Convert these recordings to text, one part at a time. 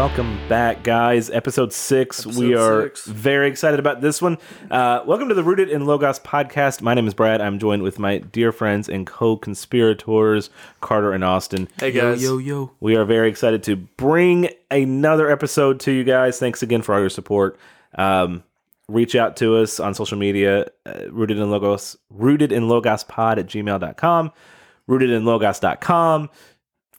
welcome back, guys. Episode six. we are six. very excited about this one. Uh, welcome to the Rooted in Logos podcast. My name is Brad. I'm joined with my dear friends and co-conspirators, Carter and Austin. Hey guys. Yo, yo. We are very excited to bring another episode to you guys. Thanks again for all your support. Um, reach out to us on social media, uh, rooted in logos, rooted in logos pod at gmail.com, rooted in logos.com,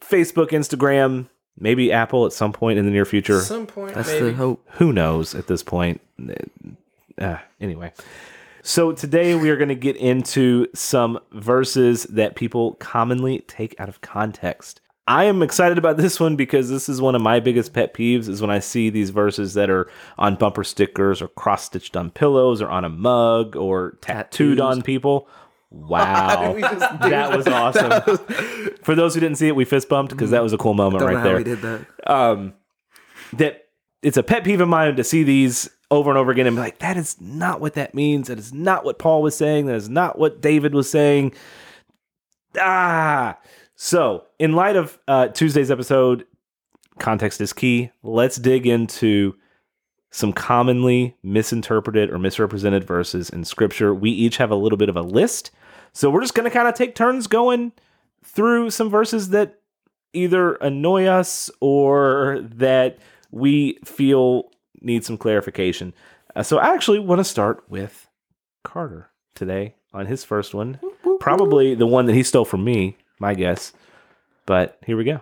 Facebook, Instagram, maybe Apple at some point in the near future. At some point, That's maybe. the hope. Who knows at this point? Uh, anyway. So today we are going to get into some verses that people commonly take out of context. I am excited about this one because this is one of my biggest pet peeves is when I see these verses that are on bumper stickers or cross stitched on pillows or on a mug or tattooed Tattoos. on people. Wow. we just do that was awesome. For those who didn't see it, we fist bumped because that was a cool moment right there we did that. um, that it's a pet peeve of mine to see these over and over again and be like, that is not what that means. That is not what Paul was saying. That is not what David was saying. Ah. So, in light of uh, Tuesday's episode, context is key. Let's dig into some commonly misinterpreted or misrepresented verses in scripture. We each have a little bit of a list. So, we're just going to kind of take turns going through some verses that either annoy us or that we feel need some clarification. Uh, so I actually want to start with Carter today on his first one. Probably the one that he stole from me, my guess. But here we go.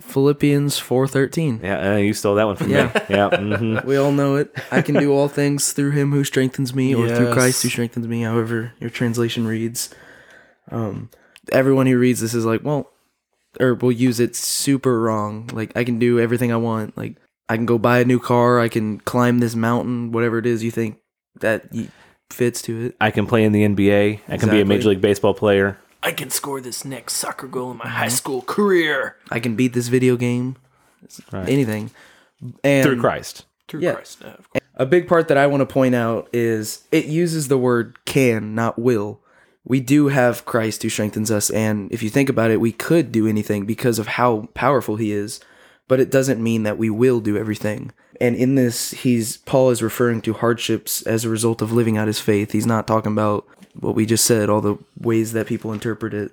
Philippians 4:13. Yeah, uh, you stole that one from Yeah. me. Yeah. mhm. We all know it. I can do all things through him who strengthens me or through Christ who strengthens me, however your translation reads. Um everyone who reads this is like, well, or will use it super wrong. Like I can do everything I want. Like I can go buy a new car, I can climb this mountain, whatever it is you think that fits to it. I can play in the NBA. I can be a Major League Baseball player. I can score this next soccer goal in my high mm-hmm. school career I can beat this video game. Right. Anything. And Through Christ. through Yeah. Christ. Of course. A big part that I want to point out is it uses the word can, not will. We do have Christ who strengthens us, and if you think about it, we could do anything because of how powerful he is, but it doesn't mean that we will do everything. And in this, he's Paul is referring to hardships as a result of living out his faith. He's not talking about what we just said, all the ways that people interpret it.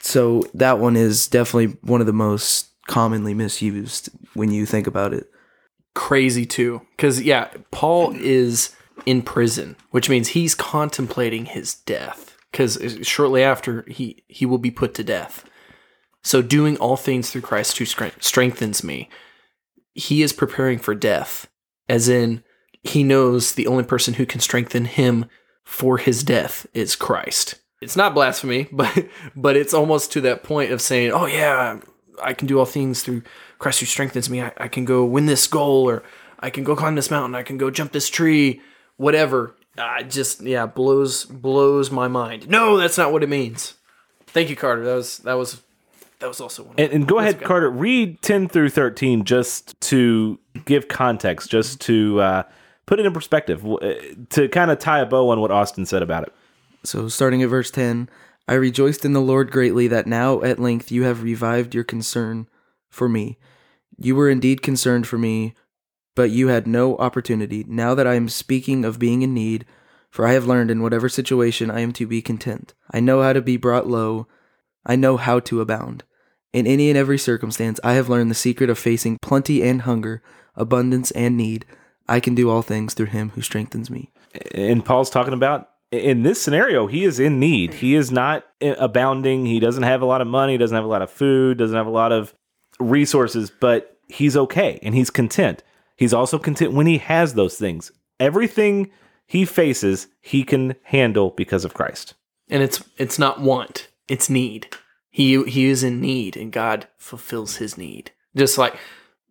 So that one is definitely one of the most commonly misused when you think about it. Crazy too, because yeah, Paul is in prison, which means he's contemplating his death. Because uh, shortly after he he will be put to death. So doing all things through Christ who strengthens me, he is preparing for death, as in he knows the only person who can strengthen him for his death is Christ. It's not blasphemy, but but it's almost to that point of saying, "Oh yeah, I can do all things through Christ who strengthens me. I, I can go win this goal, or I can go climb this mountain. I can go jump this tree, whatever." Uh, just yeah, blows blows my mind. No, that's not what it means. Thank you, Carter. That was that was that was also one. Of And, and go ahead. Carter. Read ten through thirteen just to give context, just to uh, put it in perspective, uh, to kind of tie a bow on what Austin said about it. So, starting at verse 10, I rejoiced in the Lord greatly that now at length you have revived your concern for me. You were indeed concerned for me, but you had no opportunity. Now that I am speaking of being in need, for I have learned in whatever situation I am to be content. I know how to be brought low, I know how to abound. In any and every circumstance, I have learned the secret of facing plenty and hunger, abundance and need. I can do all things through him who strengthens me. And Paul's talking about in this scenario, he is in need. He is not abounding. He doesn't have a lot of money. Doesn't have a lot of food. Doesn't have a lot of resources. But he's okay and he's content. He's also content when he has those things. Everything he faces, he can handle because of Christ. and it's it's not want, it's need. He he is in need, and God fulfills his need. Just like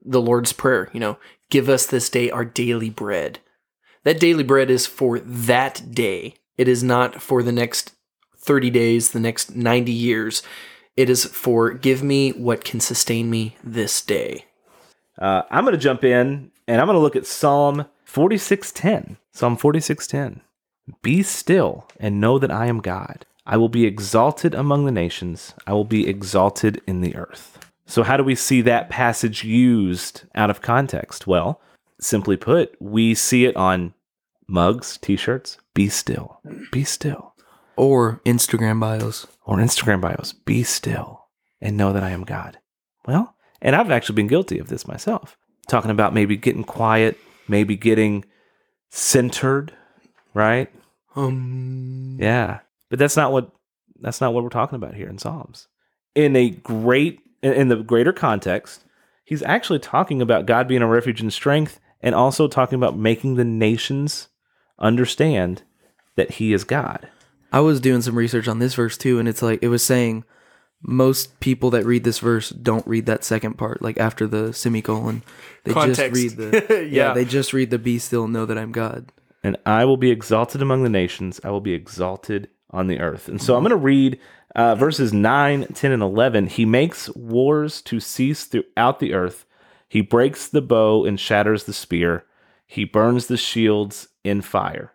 the Lord's prayer, you know, give us this day our daily bread. That daily bread is for that day. It is not for the next 30 days, the next 90 years. It is for give me what can sustain me this day. Uh, I'm going to jump in and I'm going to look at Psalm 46:10. Psalm 46:10. Be still and know that I am God. I will be exalted among the nations. I will be exalted in the earth. So, how do we see that passage used out of context? Well, simply put, we see it on mugs, t shirts, be still, be still, Or Instagram bios. or Instagram bios, be still and know that I am God. Well, and I've actually been guilty of this myself, talking about maybe getting quiet, maybe getting centered, right? Um, Yeah. But that's not what that's not what we're talking about here in Psalms. In a great in- in the greater context, he's actually talking about God being a refuge and strength and also talking about making the nations understand that he is God. I was doing some research on this verse too, and it's like it was saying most people that read this verse don't read that second part, like after the semicolon. They Context. just read the yeah. Yeah. they just read the be still and know that I'm God. and I will be exalted among the nations. I will be exalted on the earth. And so I'm going to read uh, verses 9, 10, and 11. He makes wars to cease throughout the earth. He breaks the bow and shatters the spear. He burns the shields in fire.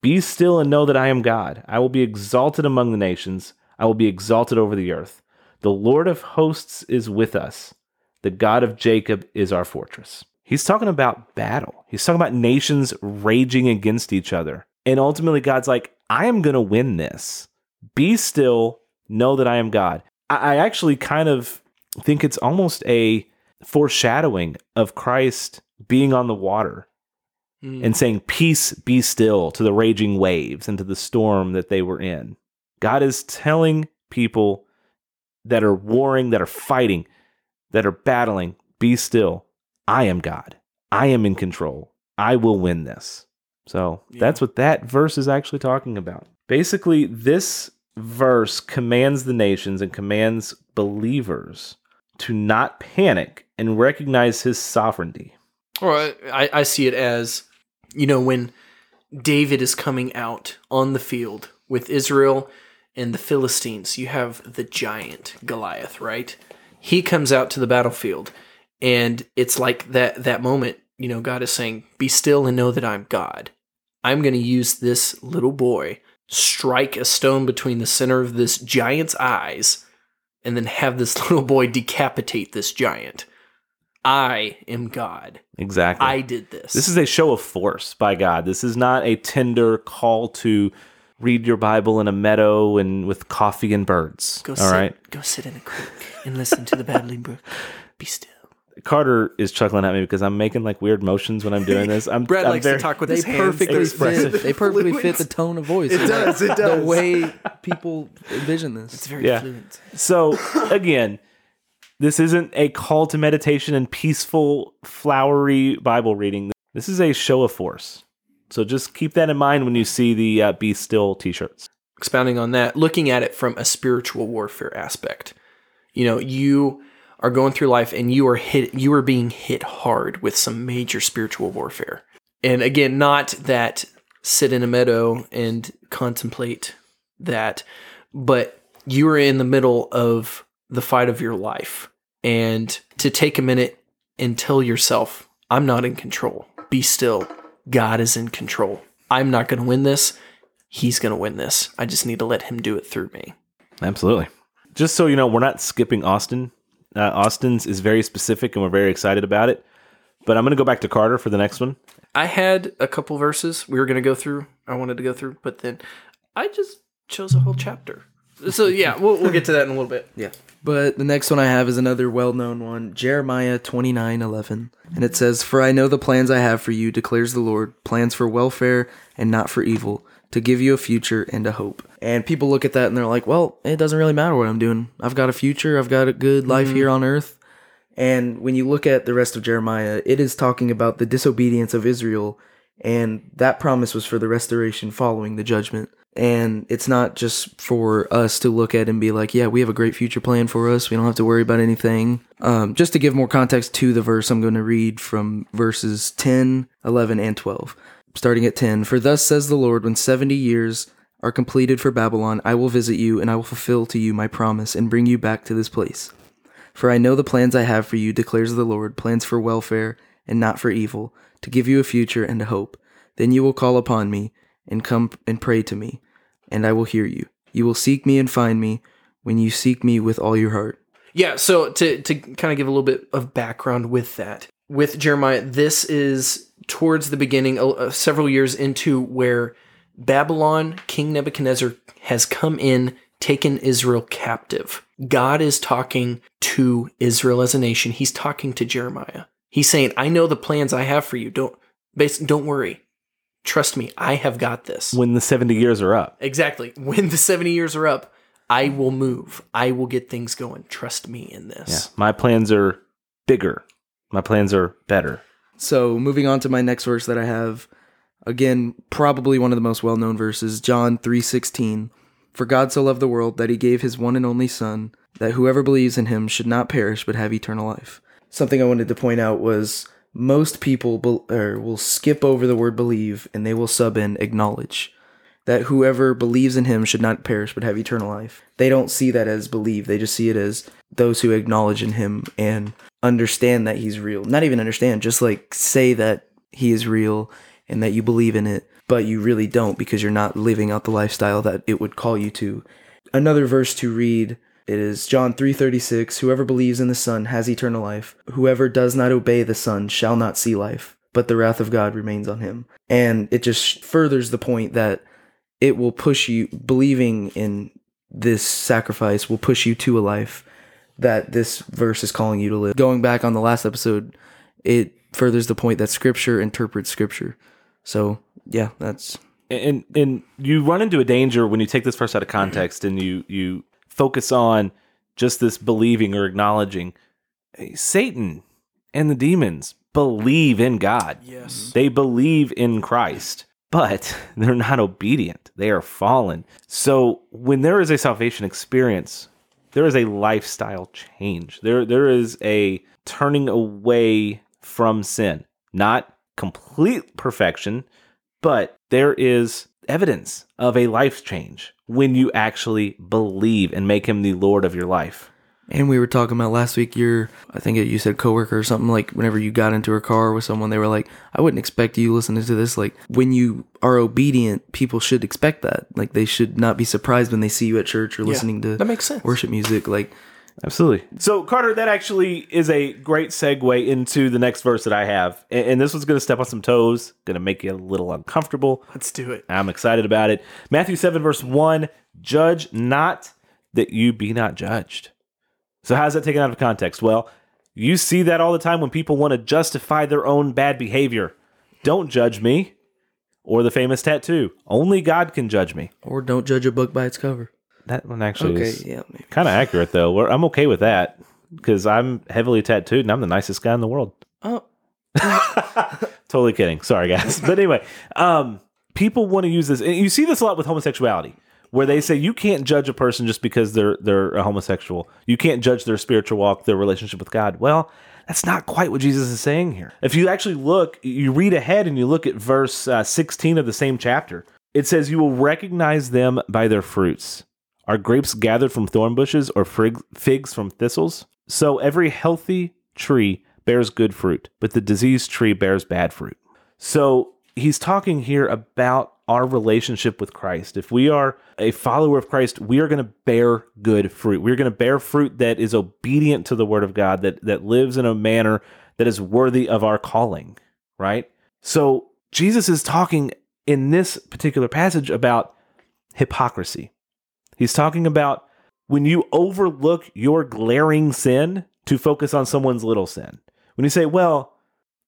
Be still and know that I am God. I will be exalted among the nations. I will be exalted over the earth. The Lord of hosts is with us. The God of Jacob is our fortress. He's talking about battle. He's talking about nations raging against each other. And ultimately, God's like, I am going to win this. Be still, know that I am God. I, I actually kind of think it's almost a foreshadowing of Christ being on the water Mm. and saying, Peace, be still to the raging waves and to the storm that they were in. God is telling people that are warring, that are fighting, that are battling, be still. I am God. I am in control. I will win this. So Yeah. that's what that verse is actually talking about. Basically, this verse commands the nations and commands believers to not panic and recognize his sovereignty. Or I, I see it as, you know, when David is coming out on the field with Israel and the Philistines, you have the giant Goliath, right? He comes out to the battlefield, and it's like that that moment, you know, God is saying, "Be still and know that I'm God. I'm going to use this little boy, strike a stone between the center of this giant's eyes, and then have this little boy decapitate this giant. I am God. Exactly. I did this. This is a show of force by God. This is not a tender call to read your Bible in a meadow and with coffee and birds. go All sit, right. Go sit in a creek and listen to the babbling brook. Be still. Carter is chuckling at me because I'm making like weird motions when I'm doing this. I'm, Brad I'm likes very- to talk with They his hands. perfectly They're expressive. fit. They perfectly fluent. fit the tone of voice. It does, it does. The way people envision this. It's very Yeah. fluent. So again, this isn't a call to meditation and peaceful, flowery Bible reading. This is a show of force. So just keep that in mind when you see the uh, "Be Still" T-shirts. Expounding on that, looking at it from a spiritual warfare aspect. You know, you are going through life and you are hit you are being hit hard with some major spiritual warfare. And again, not that sit in a meadow and contemplate that, but you are in the middle of the fight of your life. And to take a minute and tell yourself, I'm not in control. Be still. God is in control. I'm not going to win this. He's going to win this. I just need to let him do it through me. Absolutely. Just so you know, we're not skipping Austin. Uh, Austin's is very specific, and we're very excited about it. But I'm going to go back to Carter for the next one. I had a couple verses we were going to go through. I wanted to go through, but then I just chose a whole chapter. So yeah, we'll, we'll get to that in a little bit. Yeah. But the next one I have is another well known one Jeremiah twenty nine eleven. And it says, For I know the plans I have for you, declares the Lord, plans for welfare and not for evil, to give you a future and a hope. And people look at that and they're like, Well, it doesn't really matter what I'm doing. I've got a future, I've got a good life here on earth. And when you look at the rest of Jeremiah, it is talking about the disobedience of Israel, and that promise was for the restoration following the judgment. And it's not just for us to look at and be like, yeah, we have a great future plan for us. We don't have to worry about anything. Um, just to give more context to the verse, I'm going to read from verses 10, 11, and 12. Starting at 10 For thus says the Lord, when 70 years are completed for Babylon, I will visit you, and I will fulfill to you my promise and bring you back to this place. For I know the plans I have for you, declares the Lord, plans for welfare and not for evil, to give you a future and a hope. Then you will call upon me and come and pray to me, and I will hear you. You will seek me and find me when you seek me with all your heart. Yeah, so to to kind of give a little bit of background with that. With Jeremiah, this is towards the beginning uh, several years into where Babylon, King Nebuchadnezzar has come in, taken Israel captive. God is talking to Israel as a nation. He's talking to Jeremiah. He's saying, "I know the plans I have for you. Don't bas- don't worry. Trust me. I have got this." When the 70 years are up. Exactly. When the 70 years are up, I will move. I will get things going. Trust me in Yeah. this. My plans are bigger. My plans are better. So moving on to my next verse that I have, again, probably one of the most well-known verses, John 3:16. For God so loved the world that he gave his one and only son, that whoever believes in him should not perish but have eternal life. Something I wanted to point out was most people or will skip over the word believe and they will sub in acknowledge that whoever believes in him should not perish but have eternal life. They don't see that as believe. They just see it as those who acknowledge in him and understand that he's real. Not even understand, just like say that he is real and that you believe in it, but you really don't because you're not living out the lifestyle that it would call you to. Another verse to read it is John 3:36, whoever believes in the Son has eternal life. Whoever does not obey the Son shall not see life, but the wrath of God remains on him. And it just furthers the point that it will push you believing in this sacrifice will push you to a life that this verse is calling you to live. Going back on the last episode, it furthers the point that scripture interprets scripture. So, yeah, that's and and you run into a danger when you take this verse out of context and you you focus on just this believing or acknowledging Hey, Satan and the demons believe in God. Yes. They believe in Christ, but they're not obedient. They are fallen. So when there is a salvation experience, there is a lifestyle change. There there is a turning away from sin. Not complete perfection, but there is evidence of a life change when you actually believe and make him the Lord of your life. And we were talking about last week your I think you said coworker or something like whenever you got into a car with someone they were like I wouldn't expect you listening to this like when you are obedient people should expect that like they should not be surprised when they see you at church or listening to that makes sense. worship music like Absolutely. So, Carter, that actually is a great segue into the next verse that I have. And, and this one's going to step on some toes, going to make you a little uncomfortable. Let's do it. I'm excited about it. Matthew 7, verse 1 Judge not that you be not judged. So, how's that taken out of context? Well, you see that all the time when people want to justify their own bad behavior. Don't judge me. Or the famous tattoo. Only God can judge me. or don't judge a book by its cover. That one actually Okay, is yeah, kind of accurate, though. We're, I'm okay with that because I'm heavily tattooed and I'm the nicest guy in the world. Oh, Totally kidding. Sorry, guys. But anyway, um, people want to use this, and you see this a lot with homosexuality, where they say you can't judge a person just because they're they're a homosexual. You can't judge their spiritual walk, their relationship with God. Well, that's not quite what Jesus is saying here. If you actually look, you read ahead and you look at verse uh, 16 of the same chapter. It says, "You will recognize them by their fruits. Are grapes gathered from thorn bushes, or figs from thistles? So every healthy tree bears good fruit, but the diseased tree bears bad fruit." So he's talking here about our relationship with Christ. If we are a follower of Christ, we are going to bear good fruit. We're going to bear fruit that is obedient to the word of God, that, that lives in a manner that is worthy of our calling, right? So Jesus is talking in this particular passage about hypocrisy. He's talking about when you overlook your glaring sin to focus on someone's little sin. When you say, well,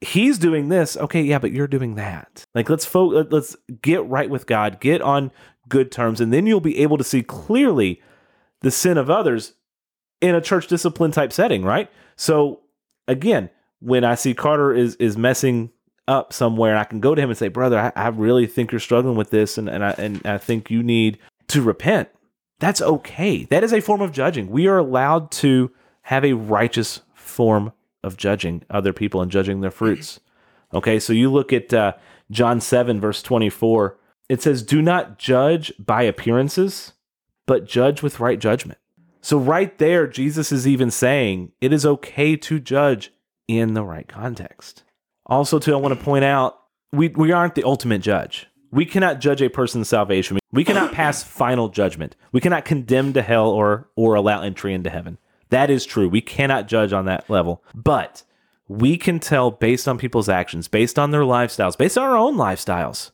he's doing this okay yeah but you're doing that. Like let's fo- let's get right with god get on good terms and then you'll be able to see clearly the sin of others in a church discipline type setting right? So again when i see carter is is messing up somewhere and i can go to him and say brother i, I really think you're struggling with this and, and i and i think you need to repent. That's okay. That is a form of judging. We are allowed to have a righteous form of judging other people and judging their fruits. Okay, so you look at uh, John 7, verse 24. It says, Do not judge by appearances, but judge with right judgment. So, right there, Jesus is even saying it is okay to judge in the right context. Also, too, I want to point out we, we aren't the ultimate judge. We cannot judge a person's salvation. We cannot pass final judgment. We cannot condemn to hell or, or allow entry into heaven. That is true. We cannot judge on that level. But we can tell based on people's actions, based on their lifestyles, based on our own lifestyles,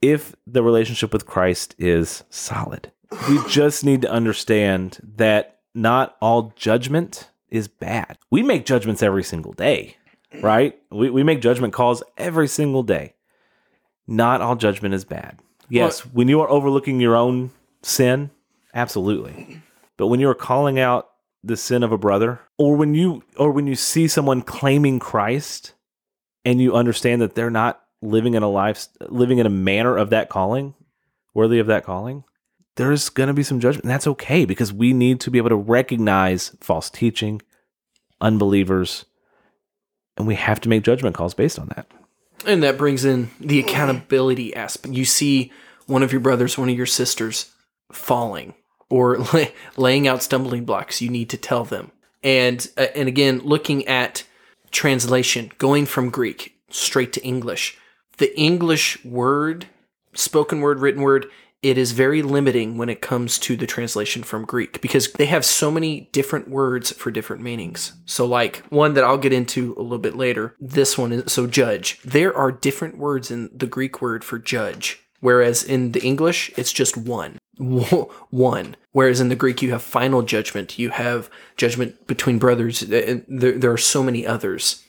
if the relationship with Christ is solid. We just need to understand that not all judgment is bad. We make judgments every single day, right? We, we make judgment calls every single day. Not all judgment is bad. Yes, when you are overlooking your own sin, absolutely. But when you are calling out the sin of a brother, or when you or when you see someone claiming Christ and you understand that they're not living in a life living in a manner of that calling, worthy of that calling, there's going to be some judgment. And that's okay because we need to be able to recognize false teaching, unbelievers, and we have to make judgment calls based on that. And that brings in the accountability aspect. You see one of your brothers, one of your sisters falling or lay, laying out stumbling blocks. You need to tell them. And uh, and again, looking at translation, going from Greek straight to English. The English word, spoken word, written word, it is very limiting when it comes to the translation from Greek because they have so many different words for different meanings. So, like one that I'll get into a little bit later, this one is so judge. There are different words in the Greek word for judge, whereas in the English, it's just one. One. Whereas in the Greek, you have final judgment, you have judgment between brothers, and there, there are so many others.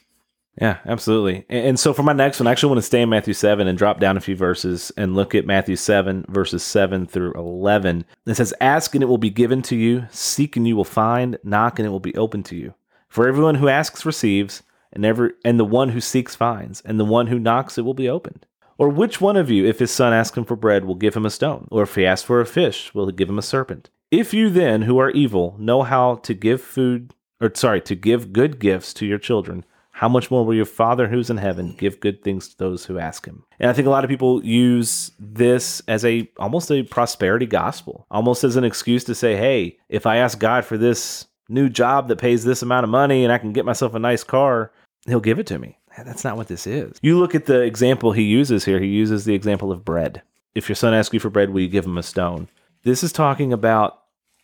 Yeah, absolutely. And, and so for my next one, I actually want to stay in Matthew 7 and drop down a few verses and look at Matthew 7, verses 7 through 11. It says, Ask and it will be given to you, seek and you will find, knock and it will be open to you. For everyone who asks receives, and every and the one who seeks finds, and the one who knocks it will be opened. Or which one of you, if his son asks him for bread, will give him a stone? Or if he asks for a fish, will he give him a serpent? If you then, who are evil, know how to give food, or sorry, to give good gifts to your children, how much more will your Father who's in heaven give good things to those who ask him? And I think a lot of people use this as a almost a prosperity gospel, almost as an excuse to say, hey, if I ask God for this new job that pays this amount of money and I can get myself a nice car, he'll give it to me. That's not what this is. You look at the example he uses here, he uses the example of bread. If your son asks you for bread, will you give him a stone? This is talking about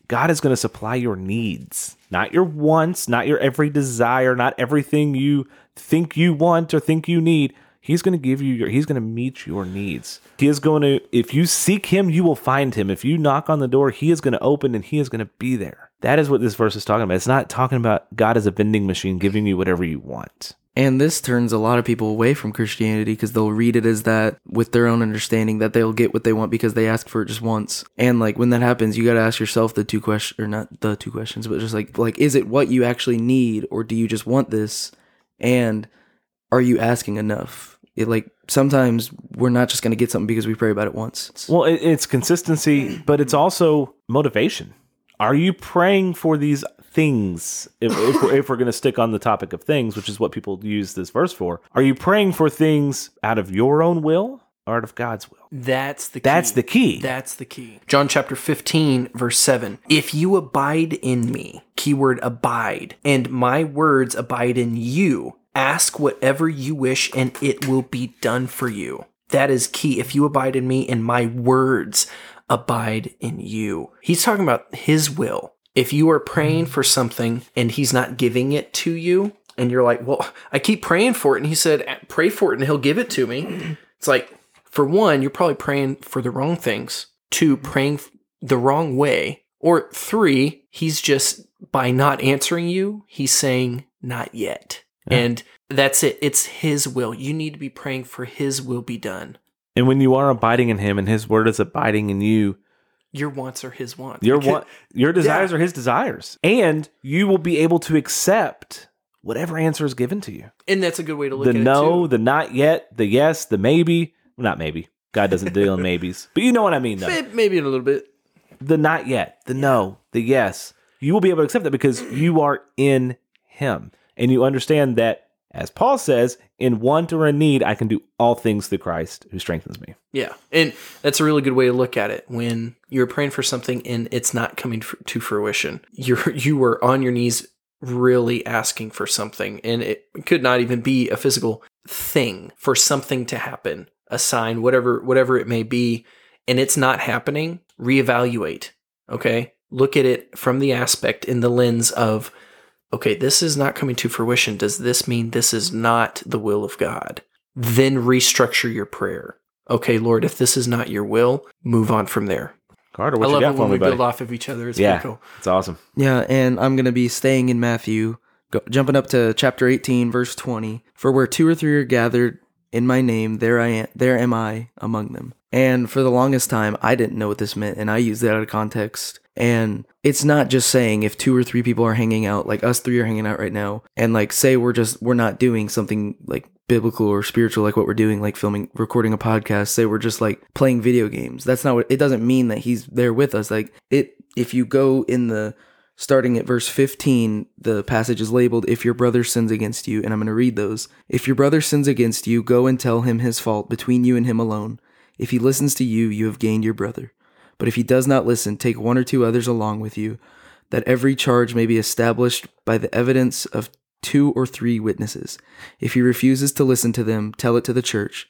God is going to supply your needs, not your wants, not your every desire, not everything you think you want or think you need. He's going to give you your, he's going to meet your needs. He is going to, if you seek him, you will find him. If you knock on the door, he is going to open and he is going to be there. That is what this verse is talking about. It's not talking about God as a vending machine giving you whatever you want. And this turns a lot of people away from Christianity because they'll read it as that with their own understanding that they'll get what they want because they ask for it just once. And like when that happens, you got to ask yourself the two questions, or not the two questions, but just like like is it what you actually need, or do you just want this? And are you asking enough? It like sometimes we're not just going to get something because we pray about it once. Well, it's consistency, but it's also motivation. Are you praying for these things? If, if we're, if we're going to stick on the topic of things, which is what people use this verse for, are you praying for things out of your own will or out of God's will? That's the key. That's the key. That's the key. John chapter 15, verse 7. If you abide in me, keyword abide, and my words abide in you, ask whatever you wish and it will be done for you. That is key. If you abide in me and my words abide in you. He's talking about his will. If you are praying for something and he's not giving it to you, and you're like, well, I keep praying for it. And he said, pray for it and he'll give it to me. It's like, for one, you're probably praying for the wrong things. Two, praying the wrong way. Or three, he's just, by not answering you, he's saying, not yet. Yeah. And that's it. It's his will. You need to be praying for his will be done. And when you are abiding in him and his word is abiding in you, Your wants are his wants. your want, your desires are his desires. And you will be able to accept whatever answer is given to you. and that's a good way to look the at no, it the no, the not yet, the yes, the maybe. Well, not maybe. God doesn't deal in maybes. But you know what I mean, though. Maybe in a little bit. The not yet, the no, the yes. You will be able to accept that because you are in Him. And you understand that, as Paul says, in want or in need, I can do all things through Christ who strengthens me. Yeah, and that's a really good way to look at it. When you're praying for something and it's not coming to fruition, you're you were on your knees, really asking for something, and it could not even be a physical thing for something to happen, a sign, whatever whatever it may be, and it's not happening. Reevaluate. Okay, look at it from the aspect in the lens of, okay, this is not coming to fruition. Does this mean this is not the will of God? Then restructure your prayer. Okay, Lord, if this is not your will, move on from there. Carter, what I you love got it when we buddy? build off of each other. It's yeah, cool. it's awesome. Yeah, and I'm going to be staying in Matthew, go, jumping up to chapter 18, verse 20. For where two or three are gathered in my name, there I am, there am I among them. And for the longest time, I didn't know what this meant, and I used it out of context. And it's not just saying if two or three people are hanging out, like us three are hanging out right now, and like say we're just we're not doing something like biblical or spiritual like what we're doing, like filming, recording a podcast. Say we're just like playing video games. That's not what it doesn't mean that he's there with us. Like it, if you go in the starting at verse 15, the passage is labeled, If your brother sins against you, and I'm going to read those. If your brother sins against you, go and tell him his fault between you and him alone. If he listens to you, you have gained your brother. But if he does not listen, take one or two others along with you, that every charge may be established by the evidence of two or three witnesses. If he refuses to listen to them, tell it to the church.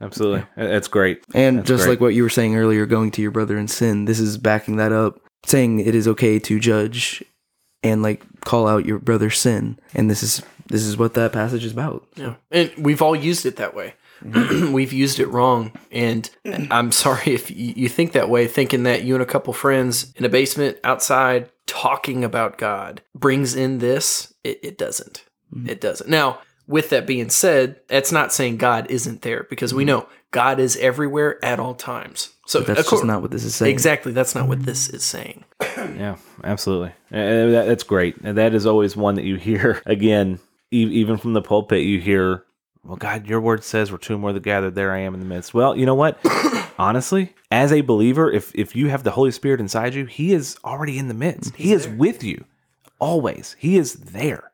absolutely. It's great. And That's just great. like what you were saying earlier, going to your brother in sin, this is backing that up, saying it is okay to judge and like call out your brother's sin. And this is this is what that passage is about. Yeah. And we've all used it that way. Mm-hmm. we've used it wrong. And I'm sorry if you you think that way, thinking that you and a couple friends in a basement outside talking about God brings in this. It, it doesn't. Mm-hmm. It doesn't. Now, with that being said, that's not saying God isn't there because we mm-hmm. know God is everywhere at all times. So That's course- just not what this is saying. exactly. That's not what this mm-hmm. is saying. Yeah, absolutely. And that, that's great. And that is always one that you hear again, e- even from the pulpit. You hear, "Well, God, your word says we're two more that gathered. There I am in the midst." Well, you know what? Honestly, as a believer, if if you have the Holy Spirit inside you, He is already in the midst. he is with you always. He is there.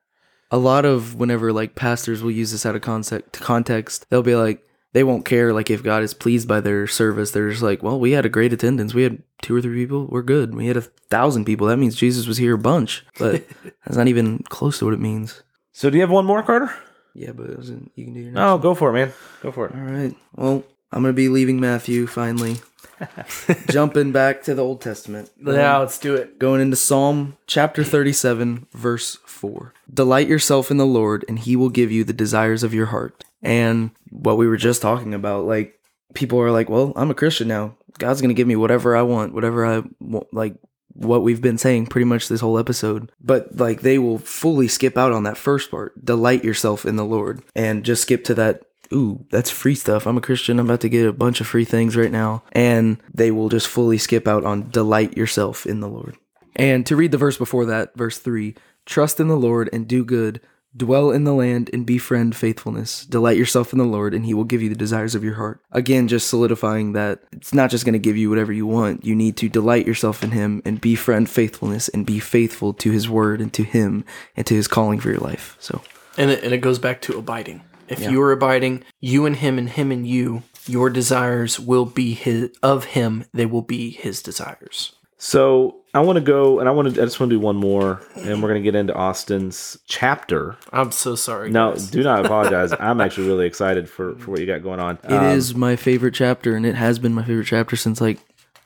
A lot of whenever like pastors will use this out of context context they'll be like they won't care like if god is pleased by their service. They're just like well we had a great attendance. We had two or three people. We're good. We had a thousand people. That means jesus was here a bunch. But that's not even close to what it means. So, do you have one more, Carter? yeah but it wasn't, you can do your next No, go for it, man. Go for it. all right. Well i'm gonna be leaving matthew finally jumping back to the old testament Now um, let's do it. Going into Psalm chapter 37, verse 4. Delight yourself in the Lord, and he will give you the desires of your heart. And what we were just talking about, like, people are like, well, I'm a Christian now. God's going to give me whatever I want, whatever I want, like, what we've been saying pretty much this whole episode. But, like, they will fully skip out on that first part. Delight yourself in the Lord, and just skip to that ooh, that's free stuff. I'm a Christian. I'm about to get a bunch of free things right now. And they will just fully skip out on delight yourself in the Lord. And to read the verse before that, verse 3 trust in the Lord and do good, dwell in the land and befriend faithfulness. Delight yourself in the Lord, and he will give you the desires of your heart. Again, just solidifying that it's not just going to give you whatever you want. You need to delight yourself in him and befriend faithfulness and be faithful to his word and to him and to his calling for your life. So, And it, and it goes back to abiding. If you are abiding, you and him and him and you, your desires will be his of him, they will be his desires. So I want to go, and I want to. I just want to do one more, and we're going to get into Austin's chapter. I'm so sorry. No, guys. do not apologize. I'm actually really excited for for what you got going on. It um, is my favorite chapter, and it has been my favorite chapter since like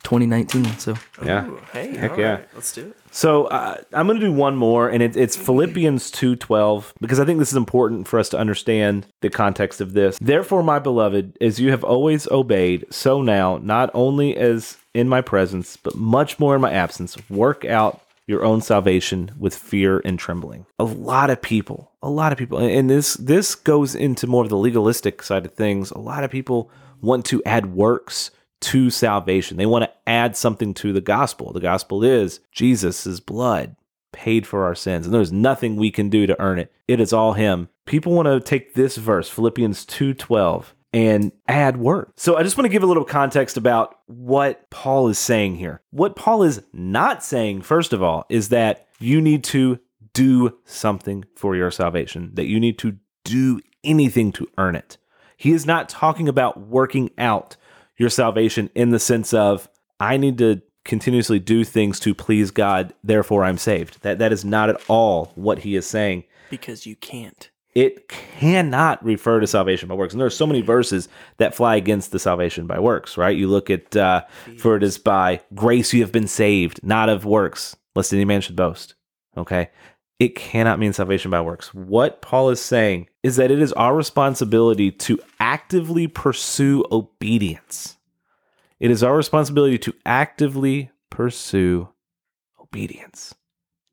2019. So Yeah. Ooh, hey, Heck yeah. right, let's do it. So uh, I'm going to do one more, and it, it's Philippians 2:12 because I think this is important for us to understand the context of this. Therefore, my beloved, as you have always obeyed, so now, not only as in my presence, but much more in my absence, work out your own salvation with fear and trembling. A lot of people, a lot of people, and- and this this goes into more of the legalistic side of things. A lot of people want to add works to salvation. They want to add something to the gospel. The gospel is Jesus' blood paid for our sins, and there's nothing we can do to earn it. It is all him. People want to take this verse, Philippians 2:12, and add work. So I just want to give a little context about what Paul is saying here. What Paul is not saying, first of all, is that you need to do something for your salvation, that you need to do anything to earn it. He is not talking about working out your salvation in the sense of, I need to continuously do things to please God, therefore I'm saved. That that is not at all what he is saying. Because you can't. It cannot refer to salvation by works. And there are so many verses that fly against the salvation by works, right? You look at, uh, for it is by grace you have been saved, not of works, lest any man should boast. Okay? It cannot mean salvation by works. What Paul is saying is that it is our responsibility to actively pursue obedience. It is our responsibility to actively pursue obedience,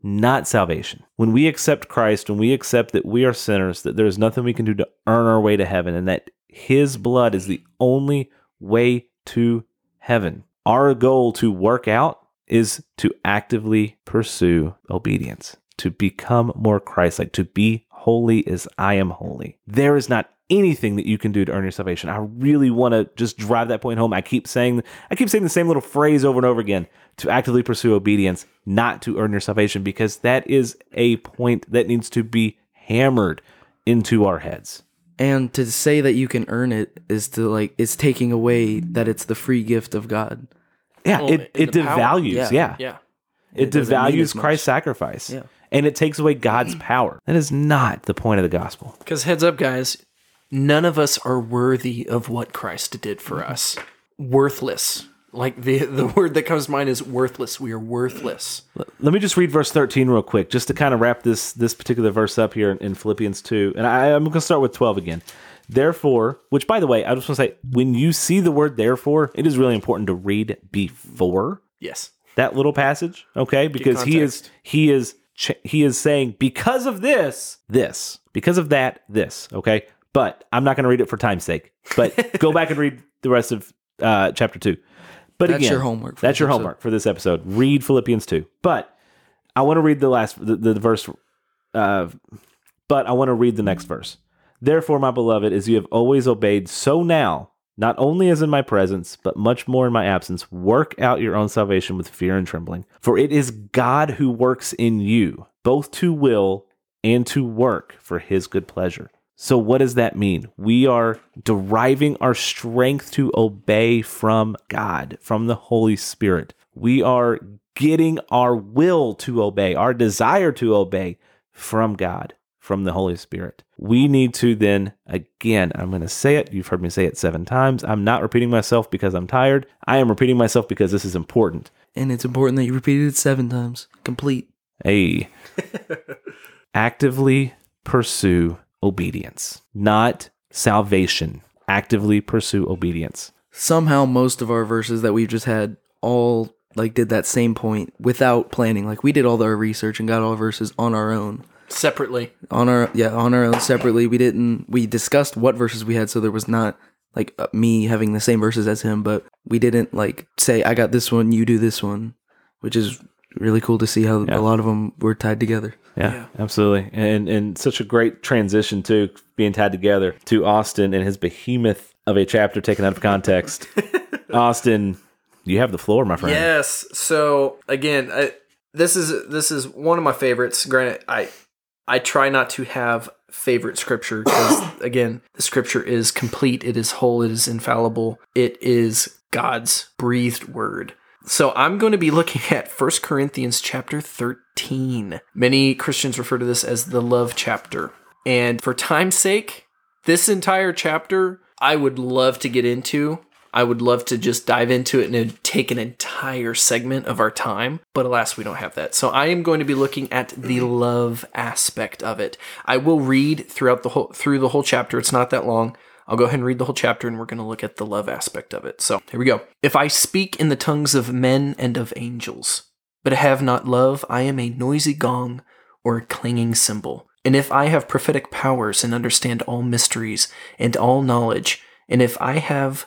not salvation. When we accept Christ, when we accept that we are sinners, that there is nothing we can do to earn our way to heaven, and that His blood is the only way to heaven, our goal to work out is to actively pursue obedience, to become more Christ like, to be holy as I am holy. There is not anything that you can do to earn your salvation. I really want to just drive that point home. I keep saying I keep saying the same little phrase over and over again to actively pursue obedience, not to earn your salvation because that is a point that needs to be hammered into our heads. And to say that you can earn it is to like it's taking away that it's the free gift of God. Yeah, Well, it, it devalues. Yeah. Yeah. Yeah. It, It devalues. Christ's sacrifice. Yeah. And it takes away God's mm. power. That is not the point of the gospel. Because heads up, guys, none of us are worthy of what Christ did for mm-hmm. us. Worthless. Like the the word that comes to mind is worthless. We are worthless. Let me just read verse 13 real quick, just to kind of wrap this this particular verse up here in, in Philippians 2. And I, I'm going to start with 12 again. Therefore, which by the way, I just want to say, when you see the word therefore, it is really important to read before Yes. that little passage, okay? Because he is he is he is saying because of this, this, because of that, this, okay? But I'm not going to read it for time's sake. But go back and read the rest of uh, chapter two. But That's again, your homework That's your episode. homework for this episode. Read Philippians two. But I want to read the last the, the verse. Uh, but I want to read the next verse. Therefore, my beloved, as you have always obeyed, so now, not only as in my presence, but much more in my absence, work out your own salvation with fear and trembling. For it is God who works in you, both to will and to work for his good pleasure. So, what does that mean? We are deriving our strength to obey from God, from the Holy Spirit. We are getting our will to obey, our desire to obey from God, from the Holy Spirit. We need to then, again, I'm going to say it. You've heard me say it seven times. I'm not repeating myself because I'm tired. I am repeating myself because this is important. And it's important that you repeated it seven times. Complete. A actively pursue obedience, not salvation. Actively pursue obedience. Somehow most of our verses that we've just had all like did that same point without planning. Like we did all our research and got all our verses on our own. Separately. On our yeah, on our own separately. We didn't we discussed what verses we had so there was not like uh, me having the same verses as him, but we didn't like say I got this one, you do this one, which is really cool to see how Yeah. a lot of them were tied together. Yeah, Yeah. absolutely. And and such a great transition too, being tied together to Austin and his behemoth of a chapter taken out of context. Austin, you have the floor, my friend. Yes. So again, I, this is this is one of my favorites. Granted, I I try not to have favorite scripture because again, the scripture is complete. It is whole. It is infallible. It is God's breathed word. So I'm going to be looking at 1 Corinthians chapter 13. Many Christians refer to this as the love chapter. And for time's sake, this entire chapter I would love to get into. I would love to just dive into it and take an entire segment of our time, but alas, we don't have that. So I am going to be looking at the love aspect of it. I will read throughout the whole through the whole chapter. It's not that long. I'll go ahead and read the whole chapter and we're going to look at the love aspect of it. So here we go. If I speak in the tongues of men and of angels, but have not love, I am a noisy gong or a clanging cymbal. And if I have prophetic powers and understand all mysteries and all knowledge, and if I have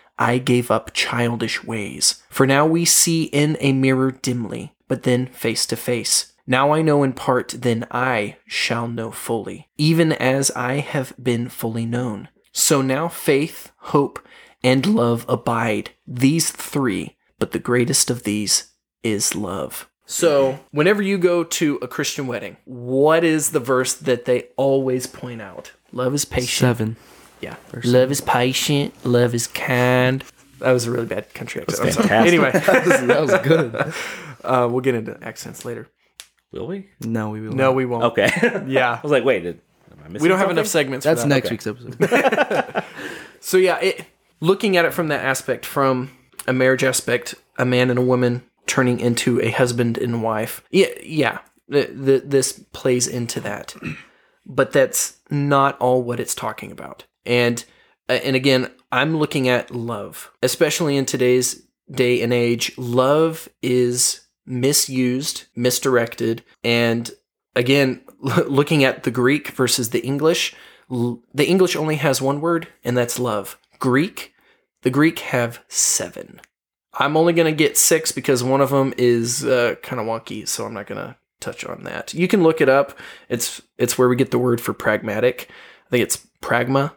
I gave up childish ways. For now we see in a mirror dimly, but then face to face. Now I know in part, then I shall know fully, even as I have been fully known. So now faith, hope, and love abide, these three, but the greatest of these is love. So, whenever you go to a Christian wedding, what is the verse that they always point out? Love is patient. Seven. Yeah. Love is patient. Love is kind. That was a really bad country accent. I'm sorry. fantastic. Anyway, that, was, that was good. uh, we'll get into accents later. Will we? No, we will. No, we won't. Okay. Yeah. I was like, wait, did, am I missing We don't have enough segments That's for that. next week's episode. So yeah, it, looking at it from that aspect, from a marriage aspect, a man and a woman turning into a husband and wife. Yeah, yeah. The, the, this plays into that, but that's not all what it's talking about. And uh, and again, I'm looking at love, especially in today's day and age. Love is misused, misdirected, and again, looking at the Greek versus the English, the English only has one word, and that's love. Greek, the Greek have seven. I'm only going to get six because one of them is uh, kind of wonky, so I'm not going to touch on that. You can look it up. It's it's where we get the word for pragmatic. I think it's pragma.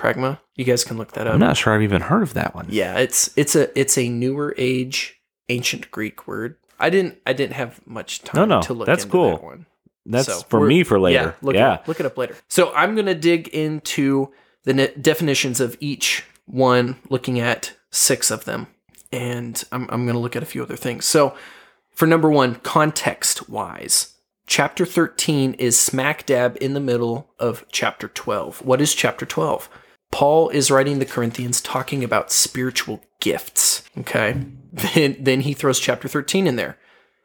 Pragma. You guys can look that up. I'm not sure I've even heard of that one. Yeah, it's it's a it's a newer age ancient Greek word. I didn't I didn't have much time No, no, to look that's cool. that one. That's So, for me for later. Yeah, look, yeah. It up, look it up later. So I'm going to dig into the ne- definitions of each one, looking at six of them, and I'm, I'm going to look at a few other things. So for number one, context wise, chapter 13 is smack dab in the middle of chapter 12. What is chapter 12? Paul is writing the Corinthians talking about spiritual gifts. Okay. Then, then he throws chapter 13 in there.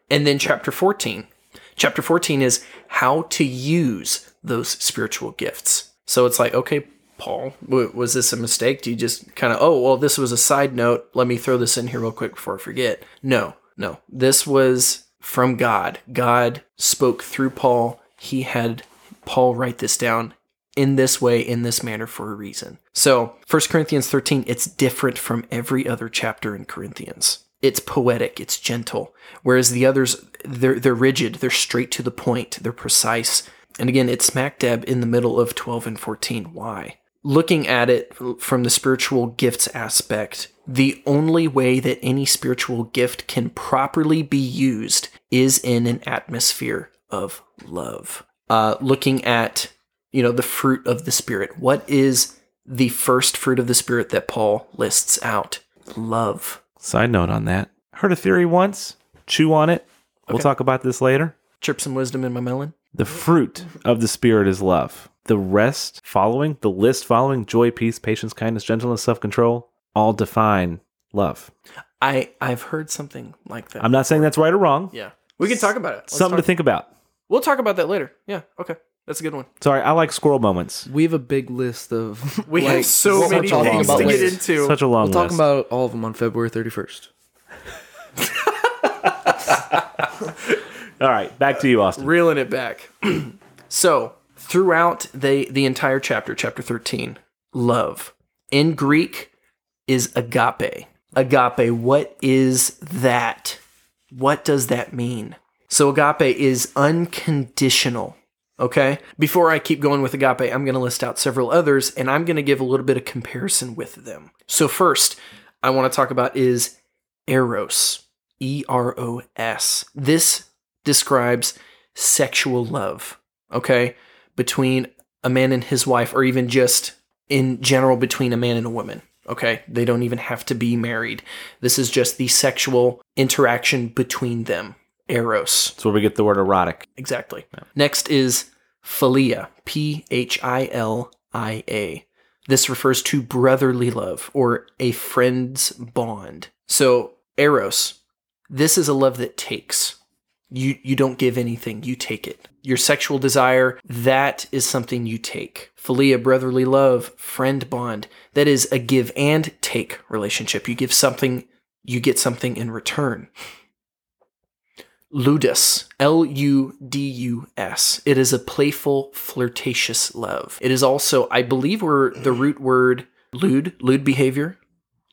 And then chapter 14. Chapter 14 is how to use those spiritual gifts. So it's like, okay, Paul, was this a mistake? Do you just kind of, oh, well, this was a side note. Let me throw this in here real quick before I forget. No, no. This was from God. God spoke through Paul. He had Paul write this down in this way, in this manner for a reason. So, 1 Corinthians 13, it's different from every other chapter in Corinthians. It's poetic, it's gentle. Whereas the others, they're, they're rigid, they're straight to the point, they're precise. And again, it's smack dab in the middle of 12 and 14. Why? Looking at it from the spiritual gifts aspect, the only way that any spiritual gift can properly be used is in an atmosphere of love. Uh, looking at you know the fruit of the spirit what is the first fruit of the spirit that paul lists out love Side note on that. Heard a theory once. Chew on it. We'll Okay. talk about this later. chirp some wisdom in my melon The fruit of the Spirit is love. The rest following, the list following, joy, peace, patience, kindness, gentleness, self control, all define love. i i've heard something like that I'm not saying that's right or wrong. yeah we can talk about it Let's Something to think about. we'll talk about that later yeah okay that's a good one. Sorry, I like squirrel moments. we have a big list of. we like, have like, so we're many talking things about to get into. Such a long We'll talk about all of them on February 31st. all right, back to you, Austin. reeling it back. So throughout they the entire chapter chapter 13 love. In greek is agape. Agape what is that? What does that mean? So agape is unconditional okay before i keep going with agape i'm going to list out several others and i'm going to give a little bit of comparison with them so first i want to talk about is eros e-r-o-s this describes sexual love. Okay? between a man and his wife, or even just in general between a man and a woman. Okay. They don't even have to be married. This is just the sexual interaction between them. Eros. That's where we get the word erotic. Exactly. Next is philia. P H I L I A. This refers to brotherly love or a friend's bond. So, eros, this is a love that takes. You you don't give anything, you take it. Your sexual desire, that is something you take. Philia, brotherly love, friend bond, that is a give and take relationship. You give something, you get something in return. Ludus, L U D U S. It is a playful, flirtatious love. It is also, I believe, where the root word lewd, lewd behavior,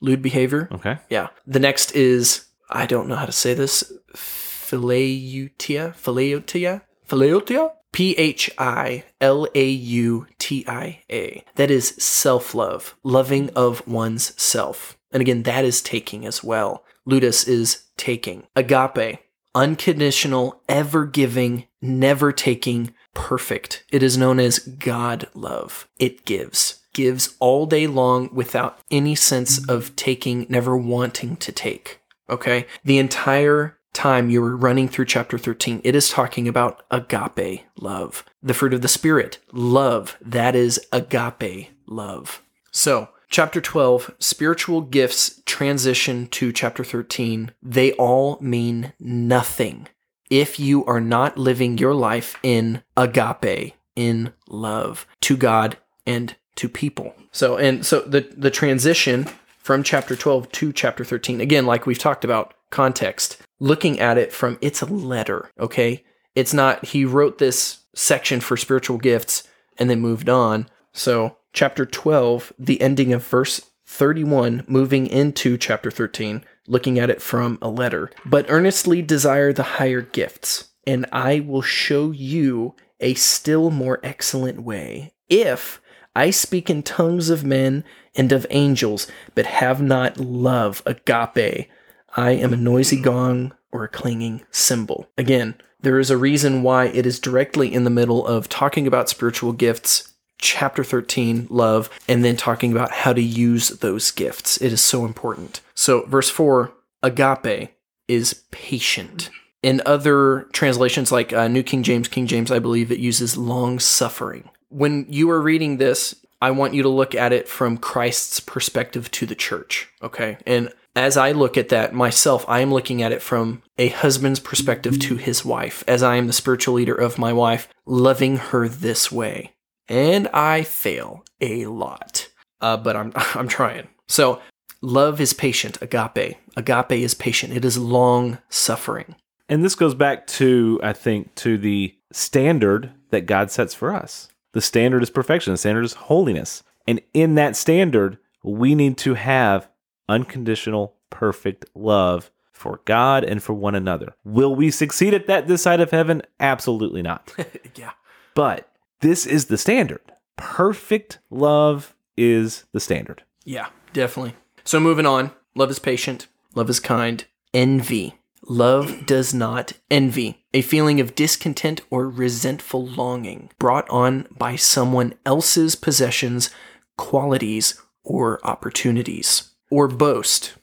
lewd behavior. Okay. Yeah. The next is, I don't know how to say this, phileutia, phileutia, phileutia? P H I L A U T I A. That is self love, loving of one's self. And again, that is taking as well. Ludus is taking. Agape, unconditional, ever giving, never taking, perfect. It is known as God love. It gives. Gives all day long without any sense of taking, never wanting to take. Okay? The entire time you were running through chapter 13, it is talking about agape love. The fruit of the Spirit, love. That is agape love. So, chapter 12, spiritual gifts transition to chapter 13. They all mean nothing if you are not living your life in agape, in love to God and to people. So, and so the, the transition from chapter 12 to chapter 13, again, like we've talked about, context, looking at it from it's a letter, okay? It's not, he wrote this section for spiritual gifts and then moved on. So, chapter 12, the ending of verse 31, moving into chapter 13, looking at it from a letter. But earnestly desire the higher gifts, and I will show you a still more excellent way. If I speak in tongues of men and of angels, but have not love, agape, I am a noisy gong or a clanging cymbal. Again, there is a reason why it is directly in the middle of talking about spiritual gifts, chapter 13, love, and then talking about how to use those gifts. It is so important. So, verse 4, agape is patient. In other translations, like uh, New King James, King James, I believe it uses long suffering. When you are reading this, I want you to look at it from Christ's perspective to the church, okay? And as I look at that myself, I am looking at it from a husband's perspective to his wife, as I am the spiritual leader of my wife, loving her this way. And I fail a lot, uh, but I'm I'm trying. So love is patient, agape. Agape is patient. It is long suffering. And this goes back to, I think, to the standard that God sets for us. The standard is perfection, the standard is holiness. And in that standard, we need to have unconditional, perfect love for God and for one another. Will we succeed at that this side of heaven? Absolutely not. yeah. But this is the standard. Perfect love is the standard. Yeah, definitely. So moving on. Love is patient. Love is kind. Envy. Love does not envy. A feeling of discontent or resentful longing brought on by someone else's possessions, qualities, or opportunities. Or boast.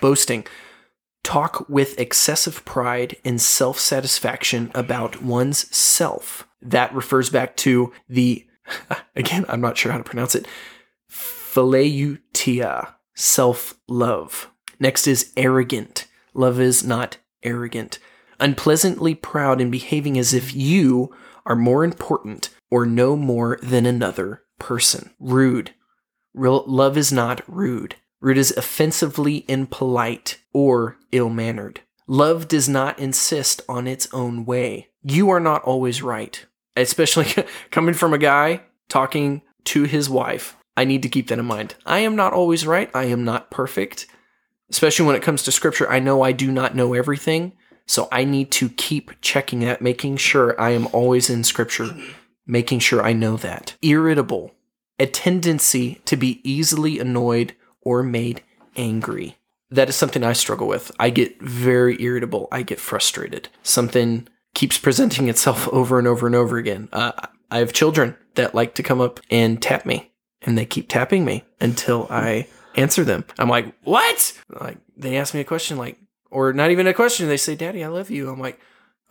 Boasting. Talk with excessive pride and self satisfaction about one's self. That refers back to the, again, I'm not sure how to pronounce it, phileutia, self love. Next is arrogant. Love is not arrogant. Unpleasantly proud and behaving as if you are more important or no more than another person. Rude. Real love is not rude. Rude is offensively impolite or ill mannered. Love does not insist on its own way. You are not always right. Especially coming from a guy talking to his wife. I need to keep that in mind. I am not always right. I am not perfect. Especially when it comes to scripture, I know I do not know everything. So I need to keep checking that, making sure I am always in scripture, making sure I know that. Irritable, a tendency to be easily annoyed or made angry. That is something I struggle with. I get very irritable. I get frustrated. Something keeps presenting itself over and over and over again. Uh, I have children that like to come up and tap me, and they keep tapping me until I answer them. I'm like, what? Like they ask me a question, like, or not even a question. They say, "Daddy, I love you." I'm like,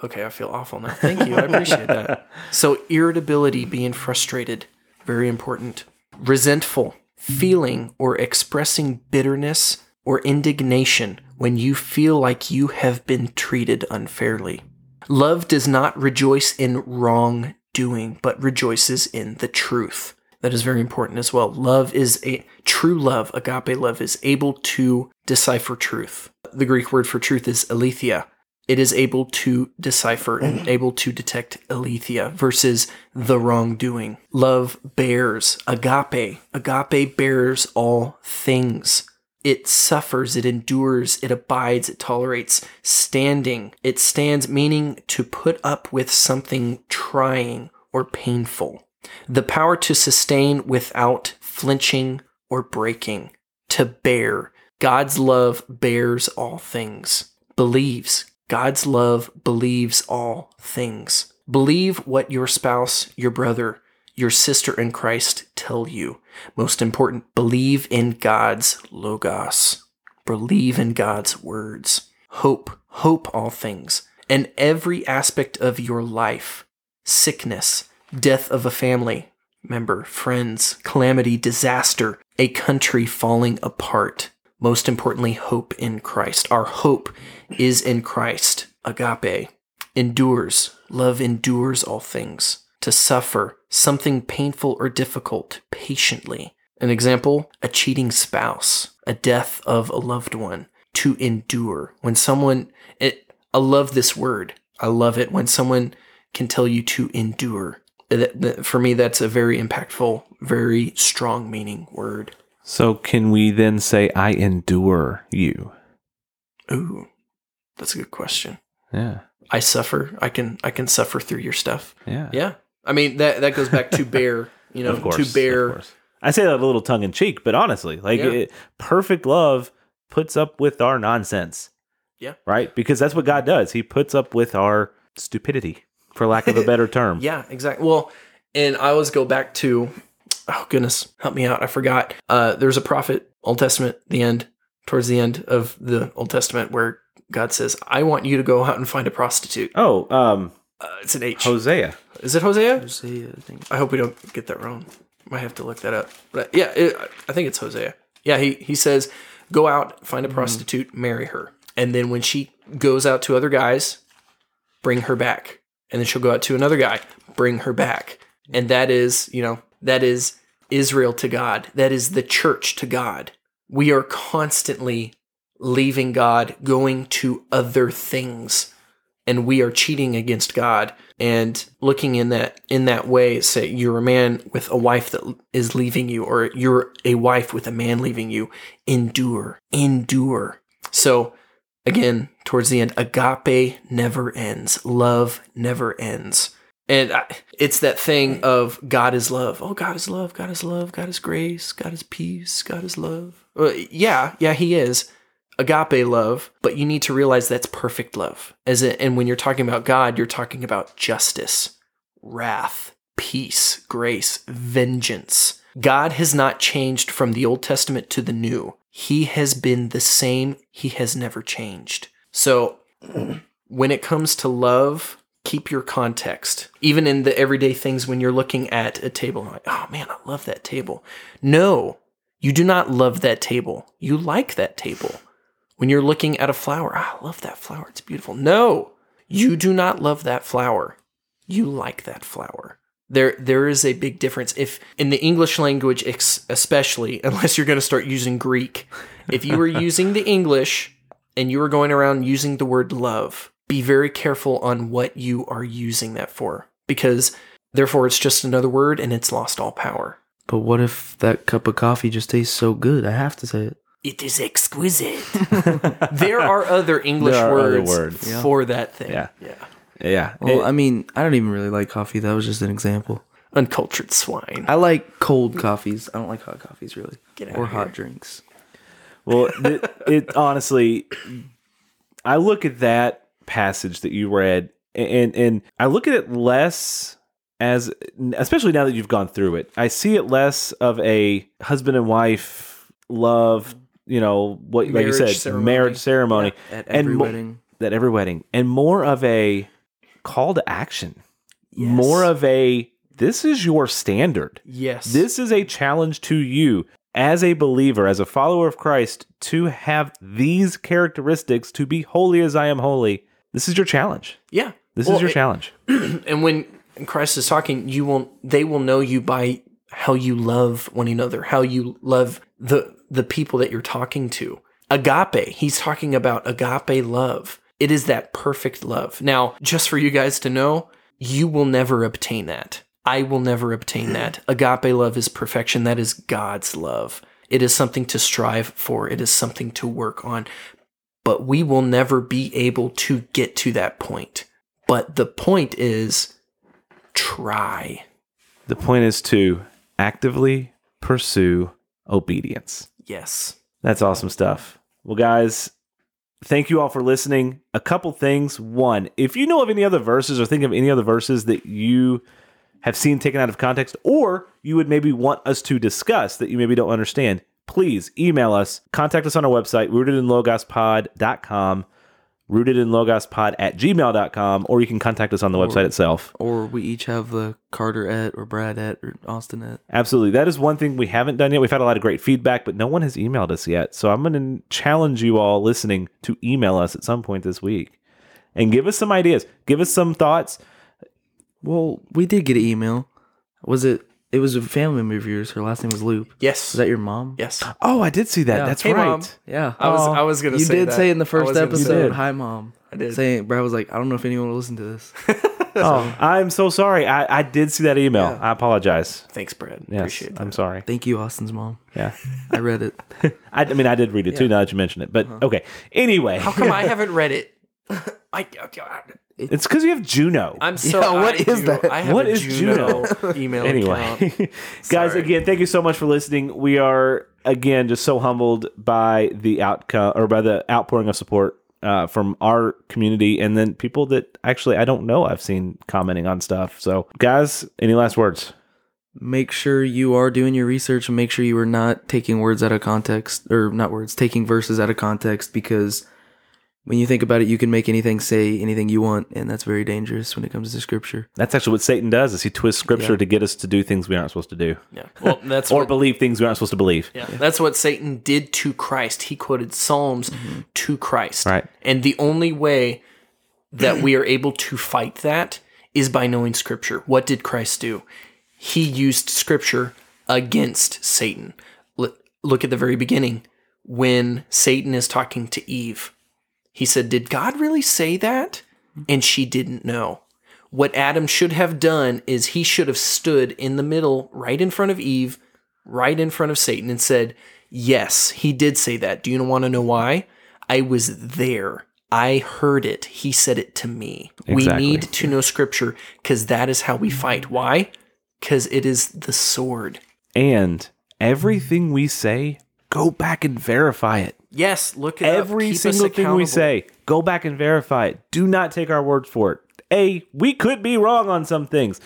okay, I feel awful now. Thank you, I appreciate that. So irritability, being frustrated, very important. Resentful, feeling or expressing bitterness or indignation when you feel like you have been treated unfairly. Love does not rejoice in wrongdoing, but rejoices in the truth. That is very important as well. Love is a true love, agape love, is able to decipher truth. The Greek word for truth is aletheia. It is able to decipher and able to detect aletheia versus the wrongdoing. Love bears, agape. Agape bears all things it suffers, it endures, it abides, it tolerates, standing. It stands, meaning to put up with something trying or painful. The power to sustain without flinching or breaking. To bear. God's love bears all things. Believes. God's love believes all things. Believe what your spouse, your brother, your sister in Christ tell you. Most important, believe in God's logos. Believe in God's words. Hope, hope all things. And every aspect of your life sickness, death of a family member, friends, calamity, disaster, a country falling apart. Most importantly, hope in Christ. Our hope is in Christ. Agape endures. Love endures all things to suffer something painful or difficult patiently. An example, a cheating spouse, a death of a loved one, to endure. When someone, it, I love this word. I love it when someone can tell you to endure. For me, that's a very impactful, very strong meaning word. So can we then say, I endure you? Ooh, that's a good question. Yeah. I suffer. I can I can suffer through your stuff. Yeah. Yeah. I mean that that goes back to bear, you know, course. to bear of course. I say that a little tongue in cheek, but honestly, like Yeah. it, perfect love puts up with our nonsense. Yeah. Right? Because that's what God does. He puts up with our stupidity, for lack of a better term. Yeah, exactly. Well, and I always go back to, oh goodness, help me out. I forgot. Uh, there's a prophet, Old Testament, the end, towards the end of the Old Testament, where God says, "I want you to go out and find a prostitute." Oh, um, Uh, it's an H. Hosea. Is it Hosea? Hosea, I think. I hope we don't get that wrong. Might have to look that up. But yeah, it, I think it's Hosea. Yeah, he he says, "Go out, find a prostitute, marry her, and then when she goes out to other guys, bring her back, and then she'll go out to another guy, bring her back, and that is, you know, that is Israel to God. That is the church to God. We are constantly leaving God, going to other things." And we are cheating against God and looking in that in that way say you're a man with a wife that is leaving you or you're a wife with a man leaving you endure endure so again towards the end agape never ends love never ends and I, it's that thing of God is love. Oh, God is love. God is love. God is grace. God is peace. God is love. Uh, yeah, yeah, He is agape love, but you need to realize that's perfect love. As and when you're talking about God, you're talking about justice, wrath, peace, grace, vengeance. God has not changed from the Old Testament to the New. He has been the same. He has never changed. So when it comes to love, keep your context. Even in the everyday things when you're looking at a table, like, oh man, I love that table. No, you do not love that table. You like that table. When you're looking at a flower, ah, I love that flower. It's beautiful. No, you do not love that flower. You like that flower. There, there is a big difference. If in the English language, especially, unless you're going to start using Greek, if you were using the English and you were going around using the word love, be very careful on what you are using that for, because therefore it's just another word and it's lost all power. But what if that cup of coffee just tastes so good? I have to say it. It is exquisite. there are other English There are other words, words. Yeah. for that thing. Yeah. Yeah. Yeah. Well, It- I mean, I don't even really like coffee. That was just an example. Uncultured swine. I like cold coffees. I don't like hot coffees really, Get out or of hot drinks. Well, it, it honestly, I look at that passage that you read, and and I look at it less as especially now that you've gone through it. I see it less of a husband and wife love, you know, what like you said, ceremony. marriage ceremony At And every mo- wedding. at every wedding and more of a call to action. Yes. More of a this is your standard. Yes. This is a challenge to you as a believer, as a follower of Christ, to have these characteristics to be holy as I am holy. This is your challenge. yeah. This Well, is your it- challenge. and when Christ is talking, you will they will know you by how you love one another, how you love the the people that you're talking to. Agape, he's talking about agape love. It is that perfect love. Now, just for you guys to know, you will never obtain that. I will never obtain that. Agape love is perfection. That is God's love. It is something to strive for. It is something to work on. But we will never be able to get to that point. But the point is try. The point is to actively pursue obedience. Yes. That's awesome stuff. Well, guys, thank you all for listening. A couple things. One, if you know of any other verses or think of any other verses that you have seen taken out of context, or you would maybe want us to discuss that you maybe don't understand, please email us. Contact us on our website, rootedinlogospod.com, rootedinlogospod at gmail.com, or you can contact us on the website itself. Or we each have the Carter at or Brad at or Austin at. Absolutely. That is one thing we haven't done yet. We've had a lot of great feedback, but no one has emailed us yet. So I'm going to challenge you all listening to email us at some point this week and give us some ideas. Give us some thoughts. Well, we did get an email. Was it? It was a family member of yours. Her last name was Loop. Yes. Is that your mom? yes. Oh, I did see that. Yeah. That's Hey, right. Mom. Yeah. I was I was gonna say that. you say did that. say in the I first was gonna episode, say- "Hi, mom." I did. Saying, Brad was like, "I don't know if anyone will listen to this." Oh, I'm so sorry. I, I did see that email. Yeah. I apologize. Thanks, Brad. Yes, Appreciate that. I'm sorry. Thank you, Austin's mom. Yeah. I read it. I, I mean, I did read it too now that you mention it. But uh-huh. okay. Anyway, How come I haven't read it? I, it's because you have Juno. I'm so. Yeah, what I is do- that? I have What a is Juno, email anyway account. guys again thank you so much for listening we are again just so humbled by the outcome or by the outpouring of support uh, from our community and then people that actually i don't know i've seen commenting on stuff so guys any last words Make sure you are doing your research and make sure you are not taking words out of context or not words, taking verses out of context because when you think about it, you can make anything say anything you want, and that's very dangerous when it comes to scripture. that's actually what satan does is he twists scripture Yeah. to get us to do things we aren't supposed to do Yeah. Well, that's or what, believe things we aren't supposed to believe yeah, that's what Satan did to Christ. He quoted Psalms mm-hmm. to Christ. Right. And the only way that we are able to fight that is by knowing Scripture. What did Christ do? He used Scripture against Satan. Look, look at the very beginning when Satan is talking to Eve. He said, Did God really say that? And she didn't know. What Adam should have done is he should have stood in the middle, right in front of Eve, right in front of Satan, and said, Yes, he did say that. Do you want to know why? I was there. I heard it. He said it to me. We need to know scripture because that is how we fight. Why? Because it is the sword. and everything we say go back and verify it Yes, look at every single thing we say. Go back and verify it. Do not take our word for it. A we could be wrong on some things.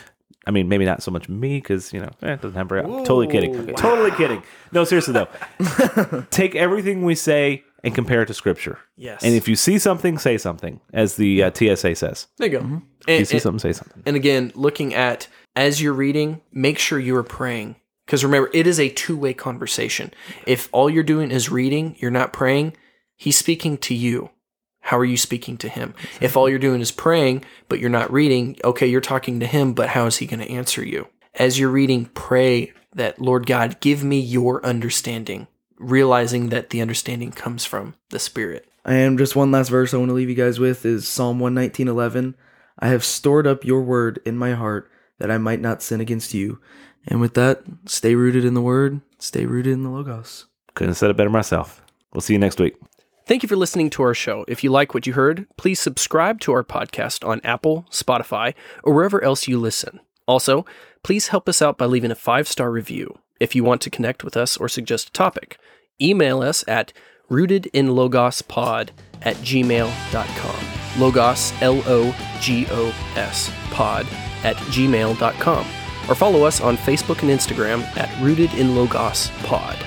I mean maybe not so much me because you know eh, it doesn't very often. totally kidding. Ooh, totally kidding. No seriously though. Take everything we say and compare it to scripture. Yes. and if you see something say something as the uh, tsa says. There you go. if you see and- something say something. and again, looking at as you're reading, make sure you are praying. Because remember, it is a two way conversation. If all you're doing is reading, you're not praying, he's speaking to you. How are you speaking to him? If all you're doing is praying, but you're not reading, okay, you're talking to him, but how is he going to answer you? As you're reading, pray that, Lord God, give me your understanding, realizing that the understanding comes from the Spirit. And just one last verse I want to leave you guys with is Psalm 119:11. I have stored up your word in my heart that I might not sin against you. And with that, stay rooted in the word, stay rooted in the logos. couldn't have said it better myself we'll see you next week Thank you for listening to our show. If you like what you heard, please subscribe to our podcast on Apple, Spotify, or wherever else you listen. Also, please help us out by leaving a five star review. If you want to connect with us or suggest a topic, email us at rootedinlogospod at gmail.com. Logos, L O G O S, pod at gmail.com or follow us on Facebook and Instagram at Rooted in Logos Pod.